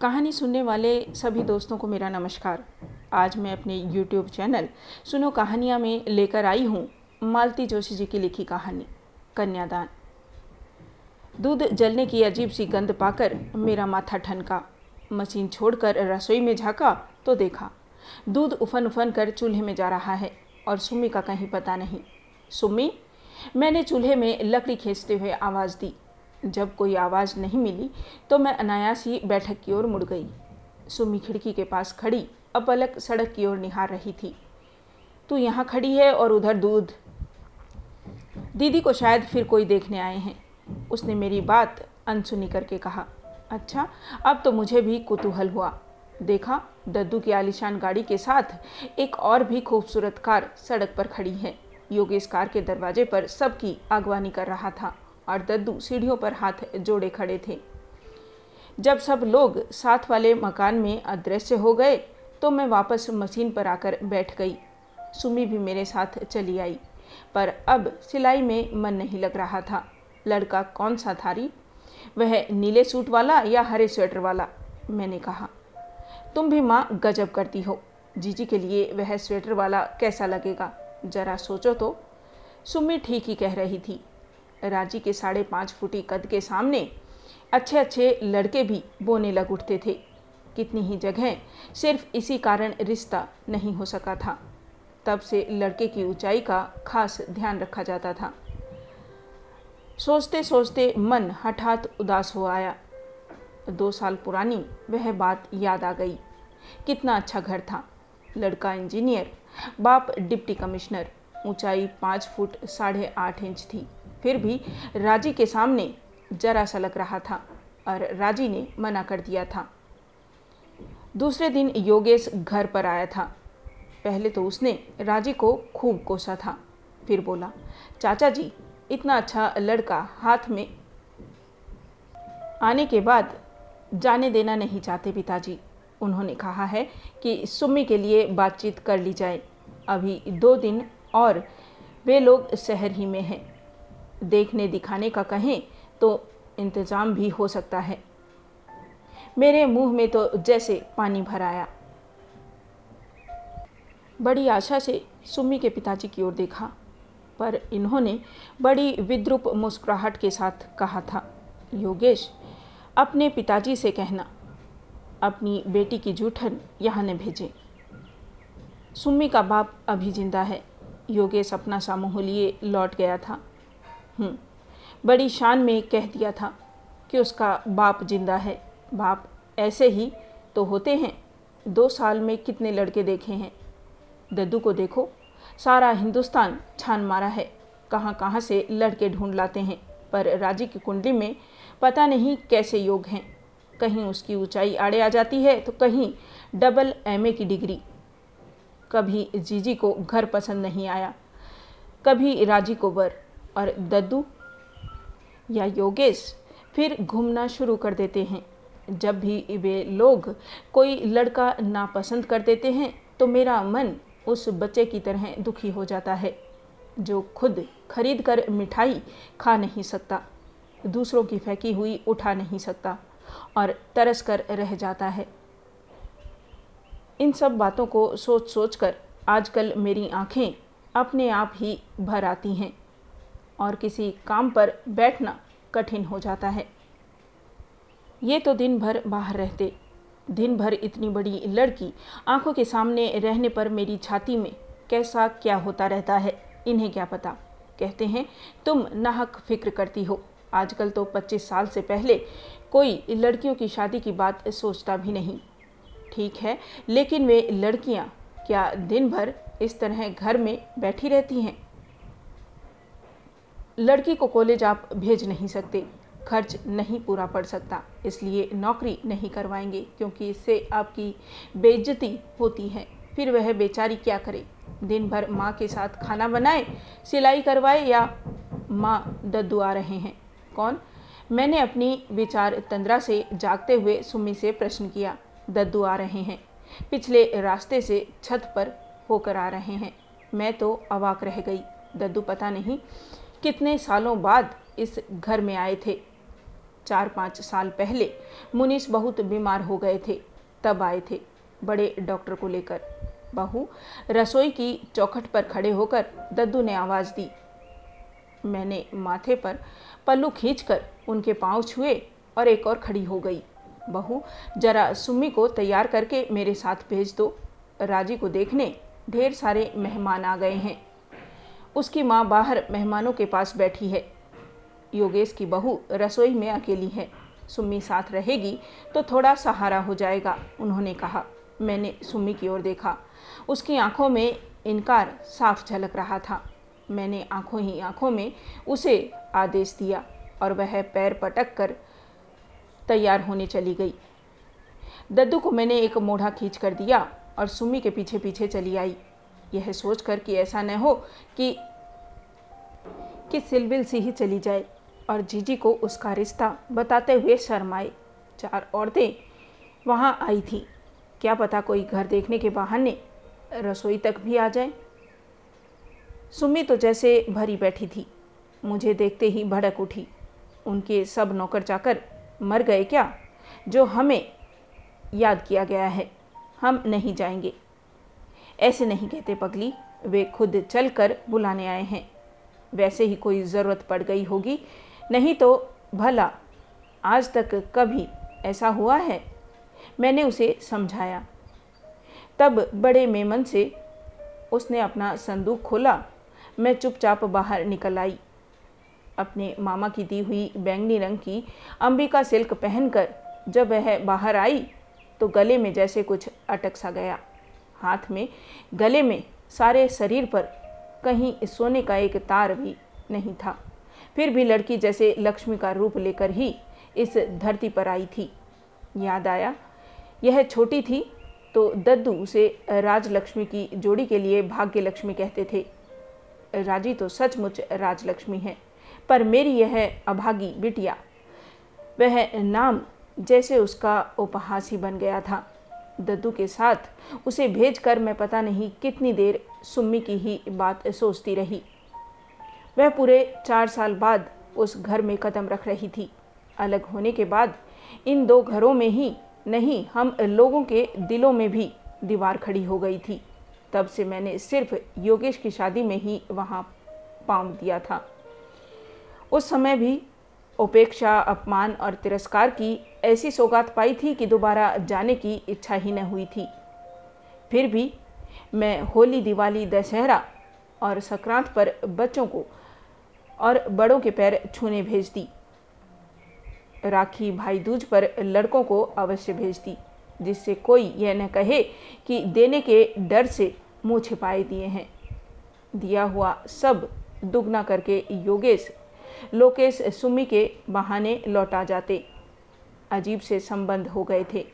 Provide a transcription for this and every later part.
कहानी सुनने वाले सभी दोस्तों को मेरा नमस्कार। आज मैं अपने YouTube चैनल सुनो कहानियाँ में लेकर आई हूँ मालती जोशी जी की लिखी कहानी, कन्यादान। दूध जलने की अजीब सी गंध पाकर मेरा माथा ठनका, मशीन छोड़कर रसोई में झाँका तो देखा, दूध उफन उफन कर चूल्हे में जा रहा है और सुम्मी का कहीं पता नहीं। सुम्मी मैंने चूल्हे में लकड़ी खींचते हुए आवाज़ दी जब कोई आवाज़ नहीं मिली तो मैं अनायास ही बैठक की ओर मुड़ गई। सुमी खिड़की के पास खड़ी अब अलग सड़क की ओर निहार रही थी। तू यहाँ खड़ी है और उधर दूध? दीदी को शायद फिर कोई देखने आए हैं। उसने मेरी बात अनसुनी करके कहा। अच्छा अब तो मुझे भी कुतूहल हुआ। देखा, दद्दू की आलिशान गाड़ी के साथ एक और भी खूबसूरत कार सड़क पर खड़ी है। योगेश कार के दरवाजे पर सबकी आगवानी कर रहा था। और दद्दू सीढ़ियों पर हाथ जोड़े खड़े थे। जब सब लोग साथ वाले मकान में अदृश्य हो गए तो मैं वापस मशीन पर आकर बैठ गई। सुमी भी मेरे साथ चली आई, पर अब सिलाई में मन नहीं लग रहा था। लड़का कौन सा थारी? वह नीले सूट वाला या हरे स्वेटर वाला? मैंने कहा, तुम भी माँ गजब करती हो। जीजी के लिए वह स्वेटर वाला कैसा लगेगा? जरा सोचो तो। सुमी ठीक ही कह रही थी। राज़ी के साढ़े पाँच फुटी कद के सामने अच्छे अच्छे लड़के भी बोने लग उठते थे। कितनी ही जगह, सिर्फ़ इसी कारण रिश्ता नहीं हो सका था। तब से लड़के की ऊंचाई का खास ध्यान रखा जाता था। सोचते सोचते मन हठात उदास हो आया। दो साल पुरानी वह बात याद आ गई। कितना अच्छा घर था। लड़का इंजीनियर, बाप डिप्टी कमिश्नर, ऊंचाई पाँच फुट साढ़े आठ इंच थी। फिर भी राज़ी के सामने जरा सा लग रहा था और राज़ी ने मना कर दिया था। दूसरे दिन योगेश घर पर आया था। पहले तो उसने राज़ी को खूब कोसा था। फिर बोला, चाचा जी, इतना अच्छा लड़का हाथ में आने के बाद जाने देना नहीं चाहते पिताजी। उन्होंने कहा है कि सुम्मी के लिए बातचीत कर ली जाए। अभी दो दिन और वे लोग शहर ही में हैं। देखने दिखाने का कहें तो इंतज़ाम भी हो सकता है। मेरे मुँह में तो जैसे पानी भर आया। बड़ी आशा से सुम्मी के पिताजी की ओर देखा, पर इन्होंने बड़ी विद्रुप मुस्कुराहट के साथ कहा था, योगेश, अपने पिताजी से कहना। अपनी बेटी की जूठन यहाँ न भेजें। सुम्मी का बाप अभी ज़िंदा है। योगेश अपना सामूह लिए लौट गया था। बड़ी शान में कह दिया था कि उसका बाप ज़िंदा है। बाप ऐसे ही तो होते हैं। दो साल में कितने लड़के देखे हैं। दद्दू को देखो, सारा हिंदुस्तान छान मारा है। कहाँ कहाँ से लड़के ढूंढ लाते हैं। पर राज़ी की कुंडली में पता नहीं कैसे योग हैं। कहीं उसकी ऊंचाई आड़े आ जाती है तो कहीं डबल एमए की डिग्री। कभी जीजी को घर पसंद नहीं आया, कभी राज़ी को वर। और दद्दू या योगेश फिर घूमना शुरू कर देते हैं। जब भी वे लोग कोई लड़का नापसंद कर देते हैं तो मेरा मन उस बच्चे की तरह दुखी हो जाता है, जो खुद खरीद कर मिठाई खा नहीं सकता, दूसरों की फेंकी हुई उठा नहीं सकता और तरस कर रह जाता है। इन सब बातों को सोच सोच कर आजकल मेरी आँखें अपने आप ही भर आती हैं। और किसी काम पर बैठना कठिन हो जाता है। ये तो दिन भर बाहर रहते। दिन भर इतनी बड़ी लड़की आँखों के सामने रहने पर मेरी छाती में कैसा क्या होता रहता है, इन्हें क्या पता? कहते हैं, तुम नाहक फ़िक्र करती हो। आजकल तो 25 साल से पहले कोई लड़कियों की शादी की बात सोचता भी नहीं। ठीक है, लेकिन वे लड़कियाँ क्या दिन भर इस तरह घर में बैठी रहती हैं? लड़की को कॉलेज आप भेज नहीं सकते। खर्च नहीं पूरा पड़ सकता। इसलिए नौकरी नहीं करवाएँगे, क्योंकि इससे आपकी बेइज्जती होती है। फिर वह बेचारी क्या करे? दिन भर माँ के साथ खाना बनाए, सिलाई करवाए या माँ दद्दू आ रहे हैं? कौन? मैंने अपनी विचार तंद्रा से जागते हुए सुमी से प्रश्न किया। दद्दू आ रहे हैं। पिछले रास्ते से छत पर होकर आ रहे हैं। मैं तो अवाक रह गई। दद्दू पता नहीं कितने सालों बाद इस घर में आए थे? चार पाँच साल पहले मुनीस बहुत बीमार हो गए थे, तब आए थे बड़े डॉक्टर को लेकर। बहू रसोई की चौखट पर खड़े होकर दद्दू ने आवाज़ दी। मैंने माथे पर पल्लू खींचकर उनके पाँव छुए और एक और खड़ी हो गई। बहू, जरा सुम्मी को तैयार करके मेरे साथ भेज दो। राज़ी को देखने ढेर सारे मेहमान आ गए हैं। उसकी माँ बाहर मेहमानों के पास बैठी है। योगेश की बहू रसोई में अकेली है। सुम्मी साथ रहेगी तो थोड़ा सहारा हो जाएगा, उन्होंने कहा। मैंने सुम्मी की ओर देखा। उसकी आँखों में इनकार साफ़ झलक रहा था। मैंने आँखों ही आँखों में उसे आदेश दिया और वह पैर पटक कर तैयार होने चली गई। दद्दू को मैंने एक मोढ़ा खींच कर दिया और सुमी के पीछे पीछे चली आई। यह सोचकर कि ऐसा न हो कि कि सिलबिल सी ही चली जाए और जीजी को उसका रिश्ता बताते हुए शर्माए। चार औरतें वहाँ आई थी। क्या पता कोई घर देखने के बहाने रसोई तक भी आ जाए। सुमी तो जैसे भरी बैठी थी। मुझे देखते ही भड़क उठी। उनके सब नौकर चाकर मर गए क्या? जो हमें याद किया गया है। हम नहीं जाएँगे। ऐसे नहीं कहते पगली, वे खुद चल कर बुलाने आए हैं। वैसे ही कोई ज़रूरत पड़ गई होगी, नहीं तो भला, आज तक कभी ऐसा हुआ है? मैंने उसे समझाया। तब बड़े मेमन से उसने अपना संदूक खोला। मैं चुपचाप बाहर निकल आई। अपने मामा की दी हुई बैंगनी रंग की अंबिका सिल्क पहनकर जब वह बाहर आई तो गले में जैसे कुछ अटक सा गया। हाथ में, गले में, सारे शरीर पर कहीं सोने का एक तार भी नहीं था। फिर भी लड़की जैसे लक्ष्मी का रूप लेकर ही इस धरती पर आई थी। याद आया, यह छोटी थी तो दद्दू उसे राजलक्ष्मी की जोड़ी के लिए भाग्य लक्ष्मी कहते थे। राज़ी तो सचमुच राजलक्ष्मी है, पर मेरी यह अभागी बिटिया, वह नाम जैसे उसका उपहास ही बन गया था। दद्दू के साथ उसे भेजकर मैं पता नहीं कितनी देर सुम्मी की ही बात सोचती रही। वह पूरे चार साल बाद उस घर में कदम रख रही थी। अलग होने के बाद इन दो घरों में ही नहीं, हम लोगों के दिलों में भी दीवार खड़ी हो गई थी। तब से मैंने सिर्फ़ योगेश की शादी में ही वहाँ पाँव दिया था। उस समय भी उपेक्षा, अपमान और तिरस्कार की ऐसी सौगात पाई थी कि दोबारा जाने की इच्छा ही न हुई थी। फिर भी मैं होली, दिवाली, दशहरा और संक्रांत पर बच्चों को और बड़ों के पैर छूने भेजती राखी भाई दूज पर लड़कों को अवश्य भेजती जिससे कोई यह न कहे कि देने के डर से मुँह छिपाए दिए हैं। दिया हुआ सब दुगना करके योगेश लोकेश सुमी के बहाने लौटा जाते। अजीब से संबंध हो गए थे।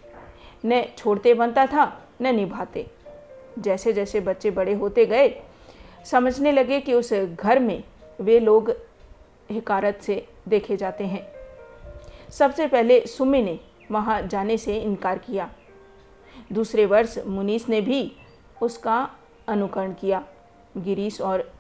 न छोड़ते बनता था, न निभाते। जैसे जैसे बच्चे बड़े होते गए, समझने लगे कि उस घर में वे लोग हिकारत से देखे जाते हैं। सबसे पहले सुमी ने वहाँ जाने से इनकार किया। दूसरे वर्ष मुनीस ने भी उसका अनुकरण किया। गिरीश और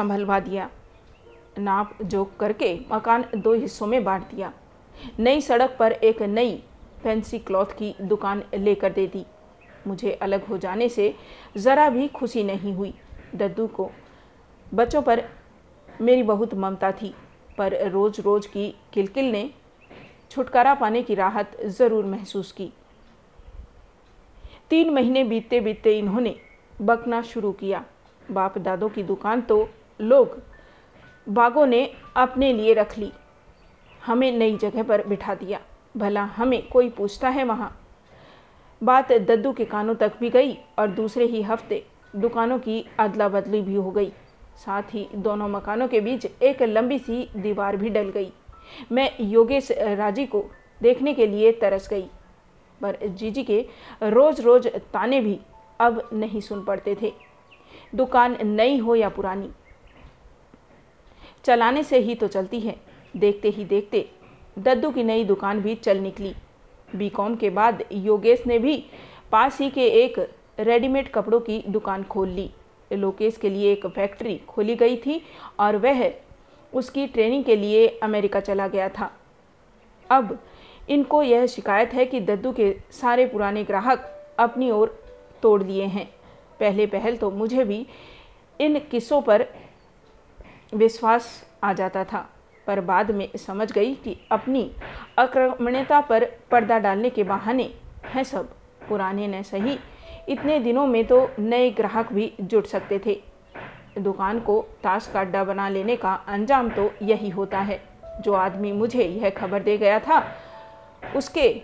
संभलवा दिया। नाप जोक करके मकान दो हिस्सों में बांट दिया। नई सड़क पर एक नई फैंसी क्लॉथ की दुकान लेकर दे दी। मुझे अलग हो जाने से ज़रा भी खुशी नहीं हुई। दद्दू को बच्चों पर मेरी बहुत ममता थी, पर रोज़ रोज़ की किलकिल ने छुटकारा पाने की राहत ज़रूर महसूस की। तीन महीने बीतते बीतते इन्होंने बकना शुरू किया। बाप दादों की दुकान तो लोग बागों ने अपने लिए रख ली। हमें नई जगह पर बिठा दिया। भला हमें कोई पूछता है वहाँ? बात दद्दू के कानों तक भी गई और दूसरे ही हफ़्ते दुकानों की अदला बदली भी हो गई। साथ ही दोनों मकानों के बीच एक लंबी सी दीवार भी डल गई। मैं योगेश राज़ी को देखने के लिए तरस गई, पर जीजी के रोज़ रोज़ ताने भी अब नहीं सुन पड़ते थे। दुकान नई हो या पुरानी? चलाने से ही तो चलती है। देखते ही देखते दद्दू की नई दुकान भी चल निकली। बीकॉम के बाद योगेश ने भी पास ही के एक रेडीमेड कपड़ों की दुकान खोल ली। लोकेश के लिए एक फैक्ट्री खोली गई थी और वह उसकी ट्रेनिंग के लिए अमेरिका चला गया था। अब इनको यह शिकायत है कि दद्दू के सारे पुराने ग्राहक अपनी ओर तोड़ लिए हैं। पहले पहल तो मुझे भी इन किस्सों पर विश्वास आ जाता था, पर बाद में समझ गई कि अपनी आक्रमणता पर पर्दा डालने के बहाने हैं सब। पुराने न सही, इतने दिनों में तो नए ग्राहक भी जुट सकते थे। दुकान को ताश का अड्डा बना लेने का अंजाम तो यही होता है। जो आदमी मुझे यह खबर दे गया था, उसके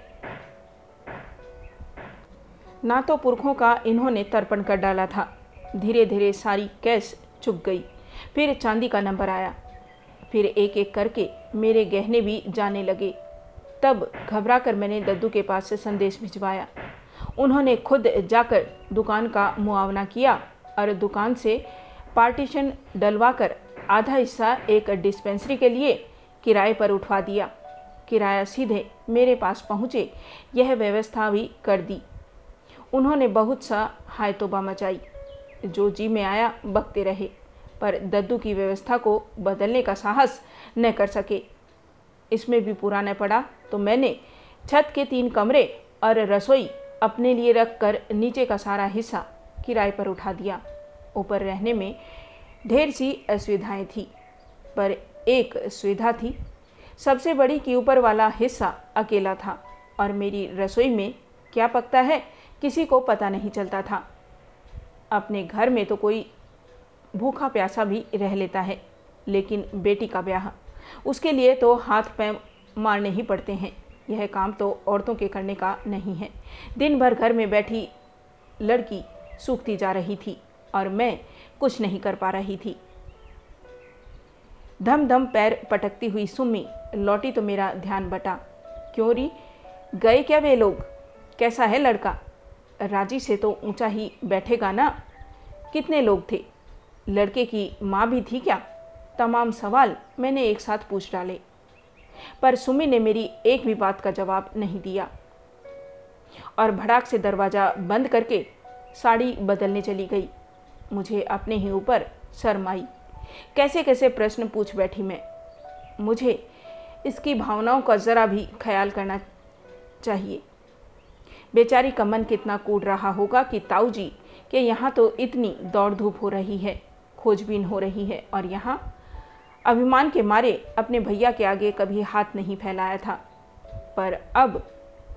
ना तो पुरखों का इन्होंने तर्पण कर डाला था। धीरे धीरे सारी कैश चुक गई। फिर चांदी का नंबर आया। फिर एक एक करके मेरे गहने भी जाने लगे। तब घबरा कर मैंने दद्दू के पास से संदेश भिजवाया। उन्होंने खुद जाकर दुकान का मुआवना किया और दुकान से पार्टीशन डलवा कर आधा हिस्सा एक डिस्पेंसरी के लिए किराए पर उठवा दिया। किराया सीधे मेरे पास पहुँचे। यह व्यवस्था भी कर दी। उन्होंने बहुत सा हाय तोबा मचाई। जो जी में आया, बकते रहे। पर दद्दू की व्यवस्था को बदलने का साहस न कर सके। इसमें भी पूरा न पड़ा तो मैंने छत के तीन कमरे और रसोई अपने लिए रख कर नीचे का सारा हिस्सा किराए पर उठा दिया। ऊपर रहने में ढेर सी असुविधाएँ थी, पर एक सुविधा थी। सबसे बड़ी कि ऊपर वाला हिस्सा अकेला था और मेरी रसोई में क्या पकता है किसी को पता नहीं चलता था। अपने घर में तो कोई भूखा प्यासा भी रह लेता है, लेकिन बेटी का ब्याह। उसके लिए तो हाथ पैर मारने ही पड़ते हैं। यह काम तो औरतों के करने का नहीं है। दिन भर घर में बैठी लड़की सूखती जा रही थी और मैं कुछ नहीं कर पा रही थी। धम धम पैर पटकती हुई सुम्मी, लौटी तो मेरा ध्यान बटा। क्यों री? गए क्या वे लोग? कैसा है लड़का? राज़ी से तो ऊँचा ही बैठेगा ना? कितने लोग थे? लड़के की माँ भी थी क्या? तमाम सवाल मैंने एक साथ पूछ डाले। पर सुमी ने मेरी एक भी बात का जवाब नहीं दिया। और भड़ाक से दरवाज़ा बंद करके साड़ी बदलने चली गई। मुझे अपने ही ऊपर शर्म आई। कैसे कैसे प्रश्न पूछ बैठी मैं? मुझे इसकी भावनाओं का ज़रा भी ख्याल करना चाहिए। बेचारी का मन कितना कूद रहा होगा कि ताऊ जी के यहाँ तो इतनी दौड़ धूप हो रही है। खोजबीन हो रही है और यहाँ अभिमान के मारे अपने भैया के आगे कभी हाथ नहीं फैलाया था। पर अब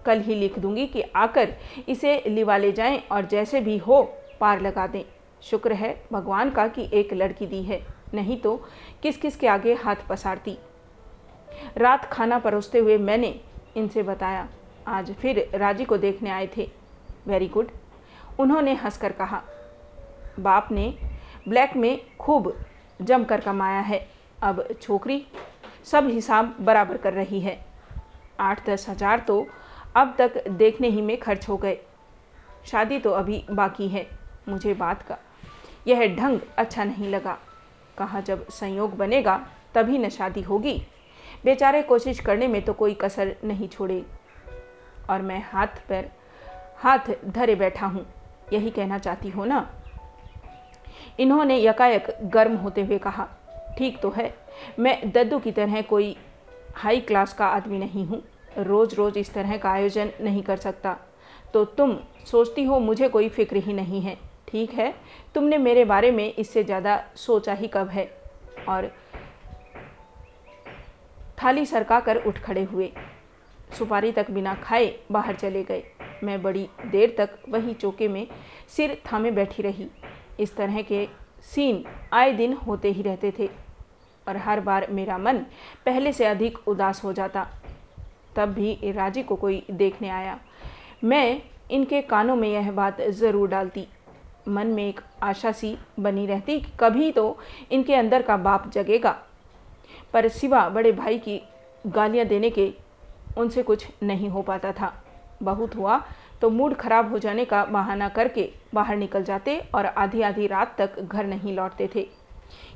कल ही लिख दूँगी कि आकर इसे लिवा ले जाएँ और जैसे भी हो पार लगा दें। शुक्र है भगवान का कि एक लड़की दी है, नहीं तो किस किस के आगे हाथ पसारती। रात खाना परोसते हुए मैंने इनसे बताया। आज फिर राज़ी को देखने आए थे। वेरी गुड उन्होंने हंसकर कहा, बाप ने ब्लैक में खूब जमकर कमाया है। अब छोकरी सब हिसाब बराबर कर रही है। आठ दस हज़ार तो अब तक देखने ही में खर्च हो गए। शादी तो अभी बाकी है, मुझे बात का। यह ढंग अच्छा नहीं लगा। कहा जब संयोग बनेगा, तभी न शादी होगी। बेचारे कोशिश करने में तो कोई कसर नहीं छोड़े। और मैं हाथ पर हाथ धरे बैठा हूँ। यही कहना चाहती हो ना? इन्होंने यकायक गर्म होते हुए कहा, ठीक तो है, मैं दद्दू की तरह कोई हाई क्लास का आदमी नहीं हूँ रोज़ रोज़ इस तरह का आयोजन नहीं कर सकता। तो तुम सोचती हो मुझे कोई फ़िक्र ही नहीं है, ठीक है? तुमने मेरे बारे में इससे ज़्यादा सोचा ही कब है? और थाली सरका कर उठ खड़े हुए। सुपारी तक बिना खाए बाहर चले गए। मैं बड़ी देर तक वही चौके में सिर थामे बैठी रही। इस तरह के सीन आए दिन होते ही रहते थे और हर बार मेरा मन पहले से अधिक उदास हो जाता। तब भी राज़ी को कोई देखने आया। मैं इनके कानों में यह बात ज़रूर डालती। मन में एक आशा सी बनी रहती कि कभी तो इनके अंदर का बाप जगेगा। पर सिवा बड़े भाई की गालियाँ देने के उनसे कुछ नहीं हो पाता था। बहुत हुआ तो मूड खराब हो जाने का बहाना करके बाहर निकल जाते और आधी आधी रात तक घर नहीं लौटते थे।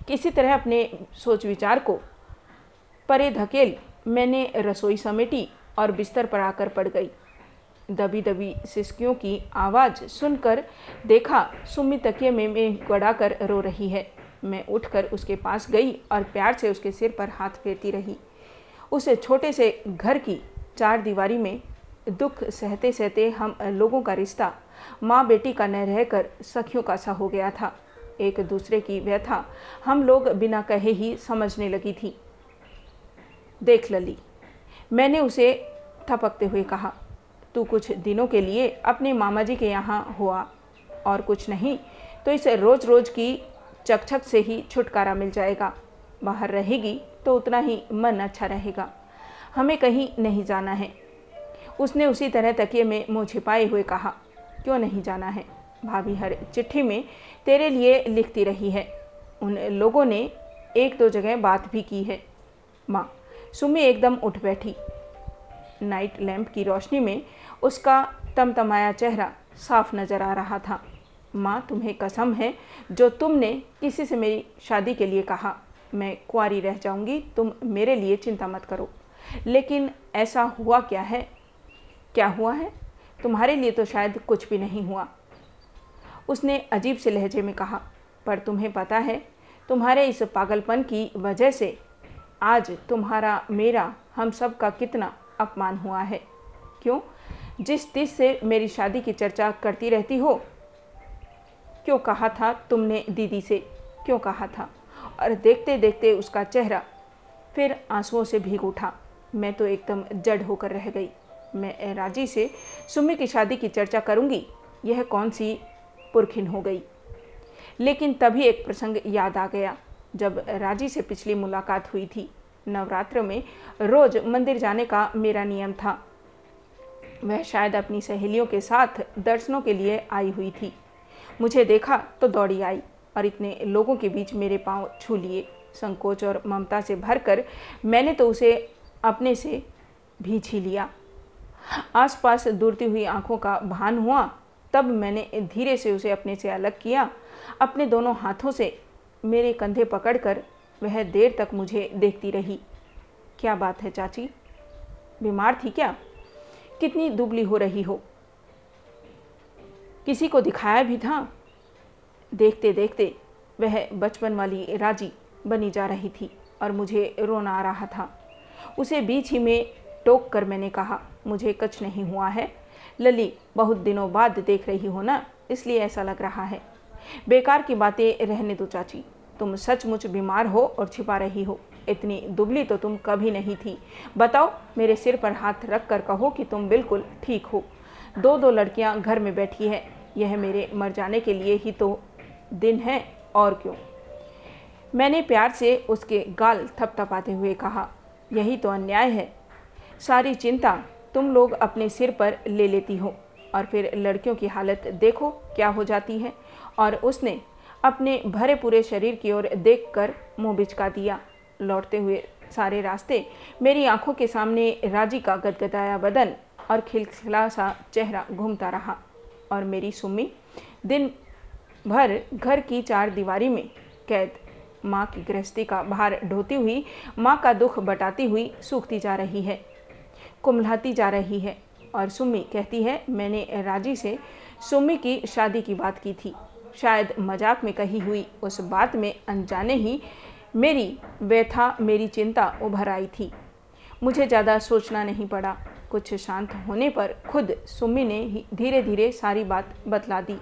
किसी तरह अपने सोच विचार को परे धकेल मैंने रसोई समेटी और बिस्तर पर आकर पड़ गई। दबी दबी सिसकियों की आवाज़ सुनकर देखा सुमी तकिए में में गड़ाकर रो रही है। मैं उठकर उसके पास गई और प्यार से उसके सिर पर हाथ फेरती रही। उसे छोटे से घर की चार दीवारी में दुख सहते सहते हम लोगों का रिश्ता माँ बेटी का न रहकर सखियों का सा हो गया था। एक दूसरे की व्यथा हम लोग बिना कहे ही समझने लगी थी। देख लली, मैंने उसे थपकते हुए कहा, तू कुछ दिनों के लिए अपने मामा जी के यहाँ हुआ और कुछ नहीं तो इस रोज़ रोज़ की चकचक से ही छुटकारा मिल जाएगा। बाहर रहेगी तो उतना ही मन अच्छा रहेगा। हमें कहीं नहीं जाना है। उसने उसी तरह तकिए में मुँह छिपाए हुए कहा, क्यों नहीं जाना है? भाभी हर चिट्ठी में तेरे लिए लिखती रही है। उन लोगों ने एक दो जगह बात भी की है। माँ, सुमी एकदम उठ बैठी। नाइट लैंप की रोशनी में उसका तमतमाया चेहरा साफ़ नज़र आ रहा था। माँ, तुम्हें कसम है जो तुमने किसी से मेरी शादी के लिए कहा। मैं कुआरी रह जाऊँगी, तुम मेरे लिए चिंता मत करो। लेकिन ऐसा हुआ क्या है? क्या हुआ है? तुम्हारे लिए तो शायद कुछ भी नहीं हुआ। उसने अजीब से लहजे में कहा, पर तुम्हें पता है, तुम्हारे इस पागलपन की वजह से आज तुम्हारा, मेरा, हम सब का कितना अपमान हुआ है। क्यों? जिस दिस से मेरी शादी की चर्चा करती रहती हो। क्यों कहा था तुमने दीदी से? क्यों कहा था? और देखते देखते उसका चेहरा फिर आंसुओं से भीग उठा। मैं तो एकदम जड़ होकर रह गई। मैं राज़ी से सुमी की शादी की चर्चा करूँगी। यह कौन सी पुरखिन हो गई? लेकिन तभी एक प्रसंग याद आ गया, जब राज़ी से पिछली मुलाकात हुई थी। नवरात्र में रोज मंदिर जाने का मेरा नियम था। वह शायद अपनी सहेलियों के साथ दर्शनों के लिए आई हुई थी। मुझे देखा तो दौड़ी आई और इतने लोगों के बीच मेरे पाँव छू लिए। संकोच और ममता से भरकर मैंने तो उसे अपने से भी छी लिया। आसपास दूरती हुई आँखों का भान हुआ, तब मैंने धीरे से उसे अपने से अलग किया। अपने दोनों हाथों से मेरे कंधे पकड़कर वह देर तक मुझे देखती रही। क्या बात है चाची? बीमार थी क्या? कितनी दुबली हो रही हो? किसी को दिखाया भी था? देखते देखते वह बचपन वाली राज़ी बनी जा रही थी और मुझे रोना आ रहा था। उसे बीच ही में टोक कर मैंने कहा, मुझे कुछ नहीं हुआ है। लली, बहुत दिनों बाद देख रही हो ना, इसलिए ऐसा लग रहा है। बेकार की बातें रहने दो चाची। तुम सचमुच बीमार हो और छिपा रही हो। इतनी दुबली तो तुम कभी नहीं थी। बताओ, मेरे सिर पर हाथ रख कर कहो कि तुम बिल्कुल ठीक हो। दो दो लड़कियाँ घर में बैठी है। यह मेरे मर जाने के लिए ही तो दिन है, और क्यों? मैंने प्यार से उसके गाल थपथपाते हुए कहा, यही तो अन्याय है। सारी चिंता तुम लोग अपने सिर पर ले लेती हो और फिर लड़कियों की हालत देखो क्या हो जाती है। और उसने अपने भरे पूरे शरीर की ओर देखकर मुँह बिचका दिया। लौटते हुए सारे रास्ते मेरी आँखों के सामने राज़ी का गदगदाया बदन और खिलखिला सा चेहरा घूमता रहा। और मेरी सुम्मी, दिन भर घर की चार दीवारी में कैद, माँ की गृहस्थी का भार ढोती हुई, माँ का दुख बटाती हुई सूखती जा रही है। कुमलाती जा रही है और सुम्मी कहती है, मैंने राज़ी से सुम्मी की शादी की बात की थी। शायद मज़ाक में कही हुई उस बात में अनजाने ही मेरी व्यथा, मेरी चिंता उभर आई थी। मुझे ज़्यादा सोचना नहीं पड़ा। कुछ शांत होने पर खुद सुम्मी ने ही धीरे धीरे सारी बात बतला दी।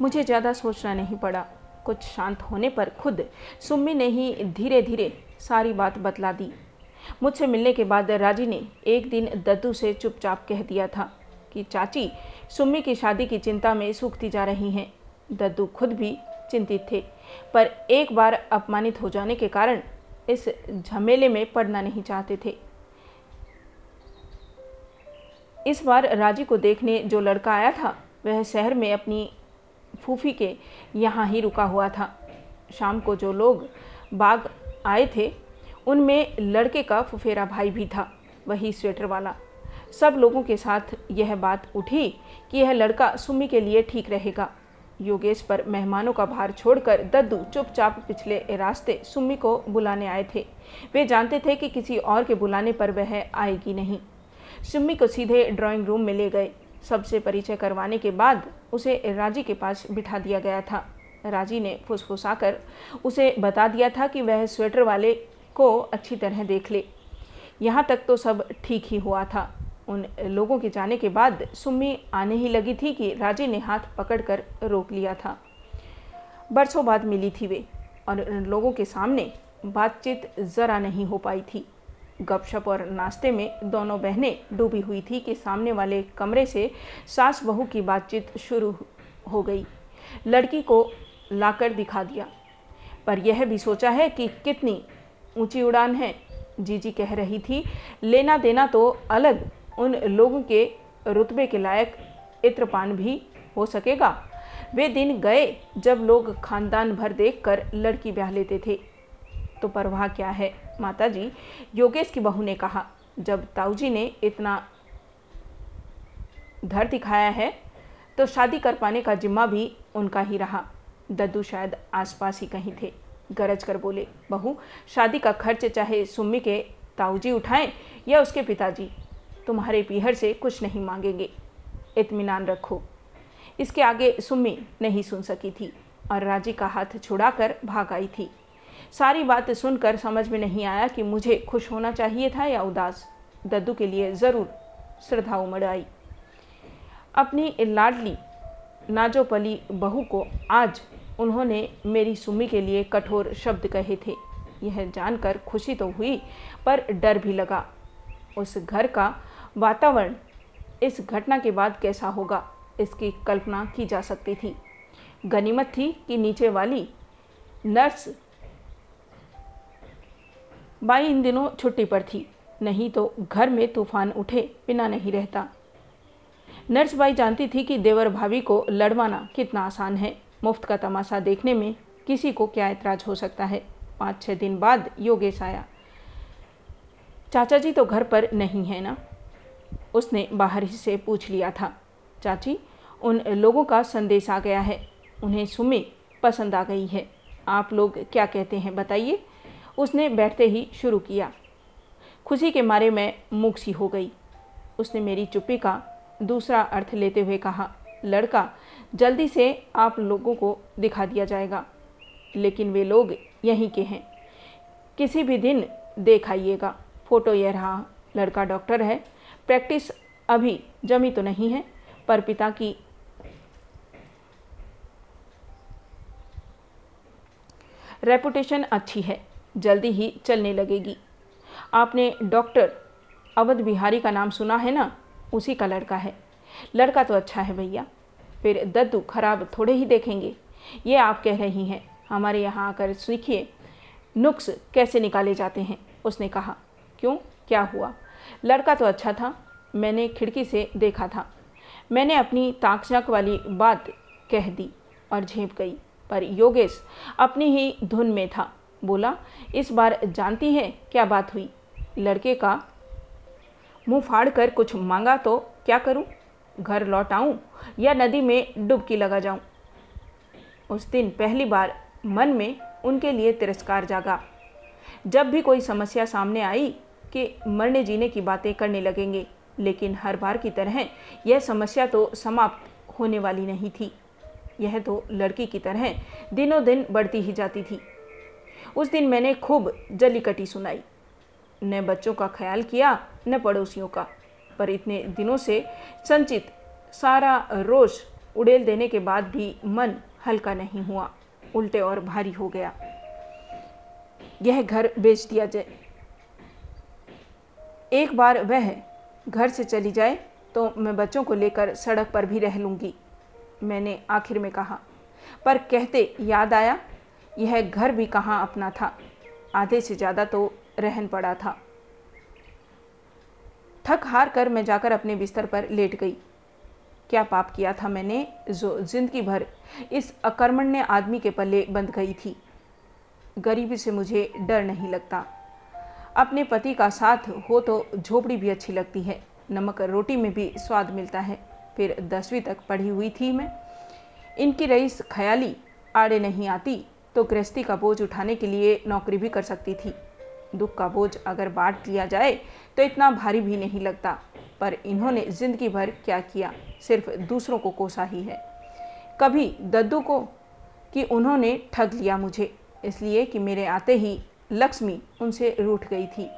मुझे ज़्यादा सोचना नहीं पड़ा। कुछ शांत होने पर खुद सुम्मी ने ही धीरे धीरे सारी बात बतला दी। मुझसे मिलने के बाद राज़ी ने एक दिन दद्दू से चुपचाप कह दिया था कि चाची, सुम्मी की शादी की चिंता में सूखती जा रही हैं। दद्दू खुद भी चिंतित थे, पर एक बार अपमानित हो जाने के कारण इस झमेले में पड़ना नहीं चाहते थे। इस बार राज़ी को देखने जो लड़का आया था, वह शहर में अपनी फूफी के यहाँ ही रुका हुआ था। शाम को जो लोग बाग आए थे उनमें लड़के का फुफेरा भाई भी था, वही स्वेटर वाला। सब लोगों के साथ यह बात उठी कि यह लड़का सुमी के लिए ठीक रहेगा। योगेश पर मेहमानों का भार छोड़कर दद्दू चुपचाप पिछले रास्ते सुम्मी को बुलाने आए थे। वे जानते थे कि किसी और के बुलाने पर वह आएगी नहीं। सुम्मी को सीधे ड्राइंग रूम में ले गए। सबसे परिचय करवाने के बाद उसे राज़ी के पास बिठा दिया गया था। राज़ी ने फुसफुसाकर उसे बता दिया था कि वह स्वेटर वाले को अच्छी तरह देख ले। यहाँ तक तो सब ठीक ही हुआ था। उन लोगों के जाने के बाद सुम्मी आने ही लगी थी कि राजे ने हाथ पकड़कर रोक लिया था। बरसों बाद मिली थी वे, और उन लोगों के सामने बातचीत ज़रा नहीं हो पाई थी। गपशप और नाश्ते में दोनों बहनें डूबी हुई थी कि सामने वाले कमरे से सास बहू की बातचीत शुरू हो गई। लड़की को लाकर दिखा दिया। पर यह भी सोचा है कि कितनी ऊँची उड़ान है। जीजी कह रही थी, लेना देना तो अलग। उन लोगों के रुतबे के लायक इत्रपान भी हो सकेगा। वे दिन गए जब लोग खानदान भर देखकर लड़की ब्याह लेते थे। तो परवाह क्या है? माता जी योगेश की बहू ने कहा, जब ताऊजी ने इतना धर दिखाया है तो शादी कर पाने का जिम्मा भी उनका ही रहा। दद्दू शायद आसपास ही कहीं थे। गरज कर बोले, बहू, शादी का खर्च चाहे सुम्मी के ताऊजी उठाएँ या उसके पिताजी, तुम्हारे पीहर से कुछ नहीं मांगेंगे। इतमान रखो। इसके आगे सुम्मी नहीं सुन सकी थी और राज़ी का हाथ छुड़ाकर भाग आई थी। सारी बात सुनकर समझ में नहीं आया कि मुझे खुश होना चाहिए था या उदास। दद्दू के लिए ज़रूर श्रद्धा उमड़ आई। अपनी लाडली, नाजोपली बहू को आज उन्होंने मेरी सुमी के लिए कठोर शब्द कहे थे। यह जानकर खुशी तो हुई, पर डर भी लगा। उस घर का वातावरण इस घटना के बाद कैसा होगा, इसकी कल्पना की जा सकती थी। गनीमत थी कि नीचे वाली नर्स बाई इन दिनों छुट्टी पर थी, नहीं तो घर में तूफ़ान उठे बिना नहीं रहता। नर्स बाई जानती थी कि देवर भाभी को लड़वाना कितना आसान है। मुफ़्त का तमाशा देखने में किसी को क्या ऐतराज हो सकता है? पाँच छः दिन बाद योगेश आया। चाचा जी तो घर पर नहीं है ना? उसने बाहर ही से पूछ लिया था। चाची, उन लोगों का संदेश आ गया है। उन्हें सुमी पसंद आ गई है। आप लोग क्या कहते हैं बताइए? उसने बैठते ही शुरू किया। खुशी के मारे मैं सी हो गई। उसने मेरी चुप्पी का दूसरा अर्थ लेते हुए कहा लड़का जल्दी से आप लोगों को दिखा दिया जाएगा। लेकिन वे लोग यहीं के हैं। किसी भी दिन देख आइएगा। फ़ोटो यह रहा, लड़का डॉक्टर है। प्रैक्टिस अभी जमी तो नहीं है, पर पिता की रेपुटेशन अच्छी है, जल्दी ही चलने लगेगी। आपने डॉक्टर अवध बिहारी का नाम सुना है ना? उसी का लड़का है। लड़का तो अच्छा है भैया। फिर दद्दू खराब थोड़े ही देखेंगे। ये आप कह रही हैं, हमारे यहाँ आकर सीखिए, नुक्स कैसे निकाले जाते हैं, उसने कहा। क्यों? क्या हुआ? लड़का तो अच्छा था, मैंने खिड़की से देखा था। मैंने अपनी ताकझक वाली बात कह दी और झेप गई, पर योगेश अपनी ही धुन में था। बोला, इस बार जानती है क्या बात हुई? लड़के का मुँह फाड़ कर कुछ मांगा तो क्या करूँ? घर लौट आऊँ या नदी में डुबकी लगा जाऊँ। उस दिन पहली बार मन में उनके लिए तिरस्कार जागा। जब भी कोई समस्या सामने आई कि मरने जीने की बातें करने लगेंगे, लेकिन हर बार की तरह यह समस्या तो समाप्त होने वाली नहीं थी। यह तो लड़की की तरह दिनों दिन बढ़ती ही जाती थी। उस दिन मैंने खूब जली कटी सुनाई। न बच्चों का ख्याल किया, न पड़ोसियों का। पर इतने दिनों से संचित सारा रोष उड़ेल देने के बाद भी मन हल्का नहीं हुआ, उल्टे और भारी हो गया। यह घर बेच दिया जाए। एक बार वह घर से चली जाए तो मैं बच्चों को लेकर सड़क पर भी रह लूँगी, मैंने आखिर में कहा। पर कहते याद आया, यह घर भी कहाँ अपना था? आधे से ज़्यादा तो रहन पड़ा था। थक हार कर मैं जाकर अपने बिस्तर पर लेट गई। क्या पाप किया था मैंने? जो ज़िंदगी भर इस अकर्मण्य आदमी के पल्ले बंध गई थी। गरीबी से मुझे डर नहीं लगता। अपने पति का साथ हो तो झोपड़ी भी अच्छी लगती है। नमक रोटी में भी स्वाद मिलता है। फिर दसवीं तक पढ़ी हुई थी मैं। इनकी रईस ख्याली, आड़े नहीं आती तो गृहस्थी का बोझ उठाने के लिए नौकरी भी कर सकती थी। दुख का बोझ अगर बांट लिया जाए तो इतना भारी भी नहीं लगता। पर इन्होंने ज़िंदगी भर क्या किया? सिर्फ़ दूसरों को कोसा ही है। कभी दद्दू को कि उन्होंने ठग लिया मुझे, इसलिए कि मेरे आते ही लक्ष्मी उनसे रूठ गई थी।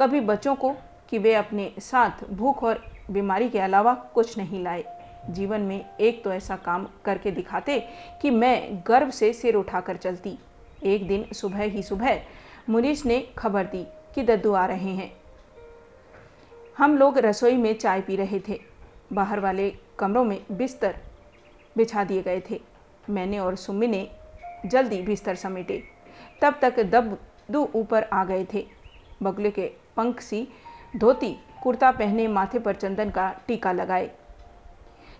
कभी बच्चों को कि वे अपने साथ भूख और बीमारी के अलावा कुछ नहीं लाए। जीवन में एक तो ऐसा काम करके दिखाते कि मैं गर्व से सिर उठाकर चलती। एक दिन सुबह ही सुबह मुनीश ने खबर दी कि दद्दू आ रहे हैं। हम लोग रसोई में चाय पी रहे थे। बाहर वाले कमरों में बिस्तर बिछा दिए गए थे। मैंने और सुम्मी ने जल्दी बिस्तर समेटे। तब तक दब्दू ऊपर आ गए थे। बगले के पंख सी धोती, कुर्ता पहने माथे पर चंदन का टीका लगाए।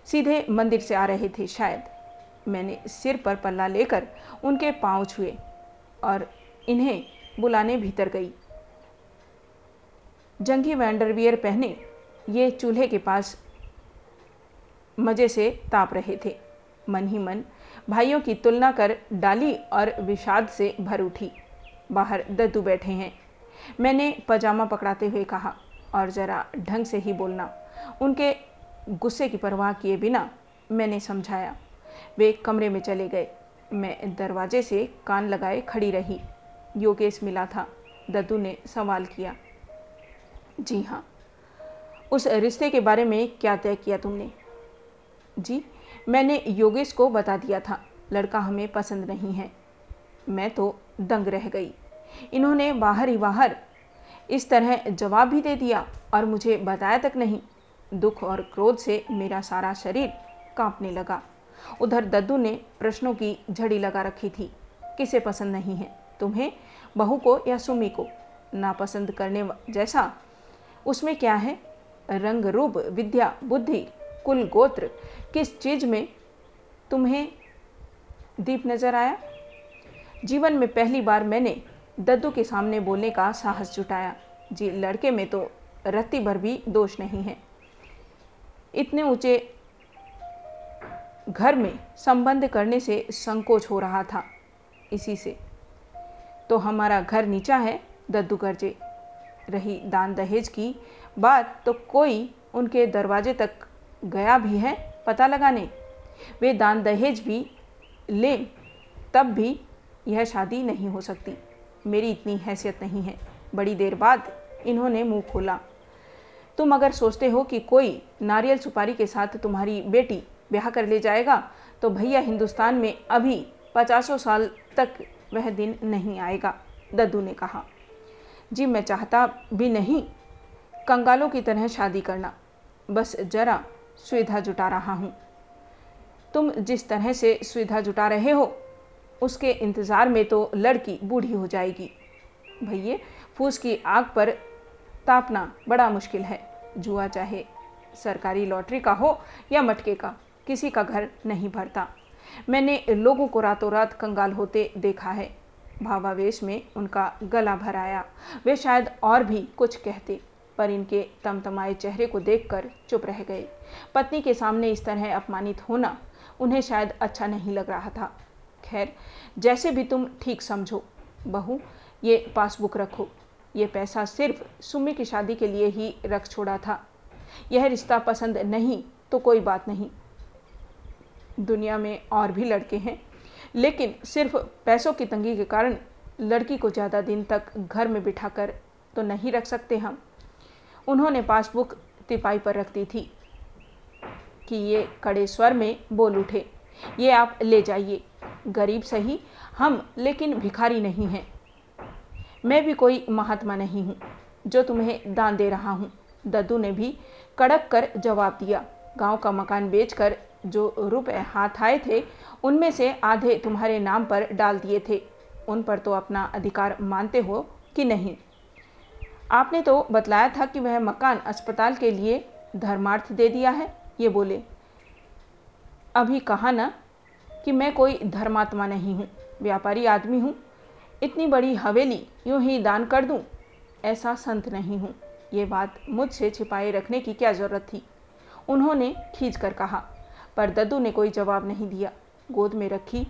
सीधे मंदिर से आ रहे थे शायद। मैंने सिर पर पल्ला लेकर उनके पाँव छुए और इन्हें बुलाने भीतर गई। जंगी वैंडरवियर पहने ये चूल्हे के पास मज़े से ताप रहे थे। मन ही मन भाइयों की तुलना कर डाली और विषाद से भर उठी। बाहर दद्दू बैठे हैं। मैंने पजामा पकड़ाते हुए कहा, और ज़रा ढंग से ही बोलना। उनके गुस्से की परवाह किए बिना मैंने समझाया। वे कमरे में चले गए। मैं दरवाजे से कान लगाए खड़ी रही। योगेश मिला था। दद्दू ने सवाल किया, जी हाँ उस रिश्ते के बारे में क्या तय किया तुमने? जी, मैंने योगेश को बता दिया था, लड़का हमें पसंद नहीं है। मैं तो दंग रह गई। इन्होंने बाहर ही बाहर इस तरह जवाब भी दे दिया और मुझे बताया तक नहीं। दुख और क्रोध से मेरा सारा शरीर कांपने लगा। उधर दद्दू ने प्रश्नों की झड़ी लगा रखी थी, किसे पसंद नहीं है? तुम्हें, बहू को या सुमी को, नापसंद करने जैसा। उसमें क्या है? रंग रूप विद्या, बुद्धि, कुल गोत्र। किस चीज़ में तुम्हें दीप नज़र आया? जीवन में पहली बार मैंने दद्दू के सामने बोलने का साहस जुटाया। जी, लड़के में तो रत्ती भर भी दोष नहीं है। इतने ऊँचे घर में संबंध करने से संकोच हो रहा था। इसी से। तो हमारा घर नीचा है, दद्दू गर्जे। रही दान दहेज की बात तो कोई उनके दरवाजे तक गया भी है पता लगाने। वे दान दहेज भी लें, तब भी यह शादी नहीं हो सकती। मेरी इतनी हैसियत नहीं है। बड़ी देर बाद इन्होंने मुँह खोला। तुम अगर सोचते हो कि कोई नारियल सुपारी के साथ तुम्हारी बेटी ब्याह कर ले जाएगा तो भैया हिंदुस्तान में अभी पचासों साल तक वह दिन नहीं आएगा, दद्दू ने कहा। जी, मैं चाहता भी नहीं, कंगालों की तरह शादी करना। बस जरा सुविधा जुटा रहा हूँ। तुम जिस तरह से सुविधा जुटा रहे हो, उसके इंतज़ार में तो लड़की बूढ़ी हो जाएगी। भैये, फूस की आग पर तापना बड़ा मुश्किल है। जुआ चाहे सरकारी लॉटरी का हो या मटके का, किसी का घर नहीं भरता। मैंने लोगों को रातों रात कंगाल होते देखा है। भावावेश में उनका गला भराया। वे शायद और भी कुछ कहते, पर इनके तमतमाए चेहरे को देखकर चुप रह गए। पत्नी के सामने इस तरह अपमानित होना उन्हें शायद अच्छा नहीं लग रहा था। खैर, जैसे भी तुम ठीक समझो। बहू, ये पासबुक रखो। ये पैसा सिर्फ़ सुमी की शादी के लिए ही रख छोड़ा था। यह रिश्ता पसंद नहीं तो कोई बात नहीं। दुनिया में और भी लड़के हैं। लेकिन सिर्फ़ पैसों की तंगी के कारण लड़की को ज़्यादा दिन तक घर में बिठाकर तो नहीं रख सकते हम। उन्होंने पासबुक तिपाई पर रख दी थी कि ये कड़े स्वर में बोल उठे, ये आप ले जाइए, गरीब सही, हम लेकिन भिखारी नहीं हैं। मैं भी कोई महात्मा नहीं हूँ, जो तुम्हें दान दे रहा हूँ। दद्दू ने भी कड़क कर जवाब दिया। गाँव का मकान बेचकर जो रुपए हाथ आए थे, उनमें से आधे तुम्हारे नाम पर डाल दिए थे। उन पर तो अपना अधिकार मानते हो कि नहीं? आपने तो बतलाया था कि वह मकान अस्पताल के लिए धर्मार्थ दे दिया है, ये बोले। अभी कहा ना कि मैं कोई धर्मात्मा नहीं हूँ, व्यापारी आदमी हूँ। इतनी बड़ी हवेली यूँ ही दान कर दूँ, ऐसा संत नहीं हूँ। ये बात मुझसे छिपाए रखने की क्या ज़रूरत थी? उन्होंने खींच कर कहा पर दद्दू ने कोई जवाब नहीं दिया। गोद में रखी।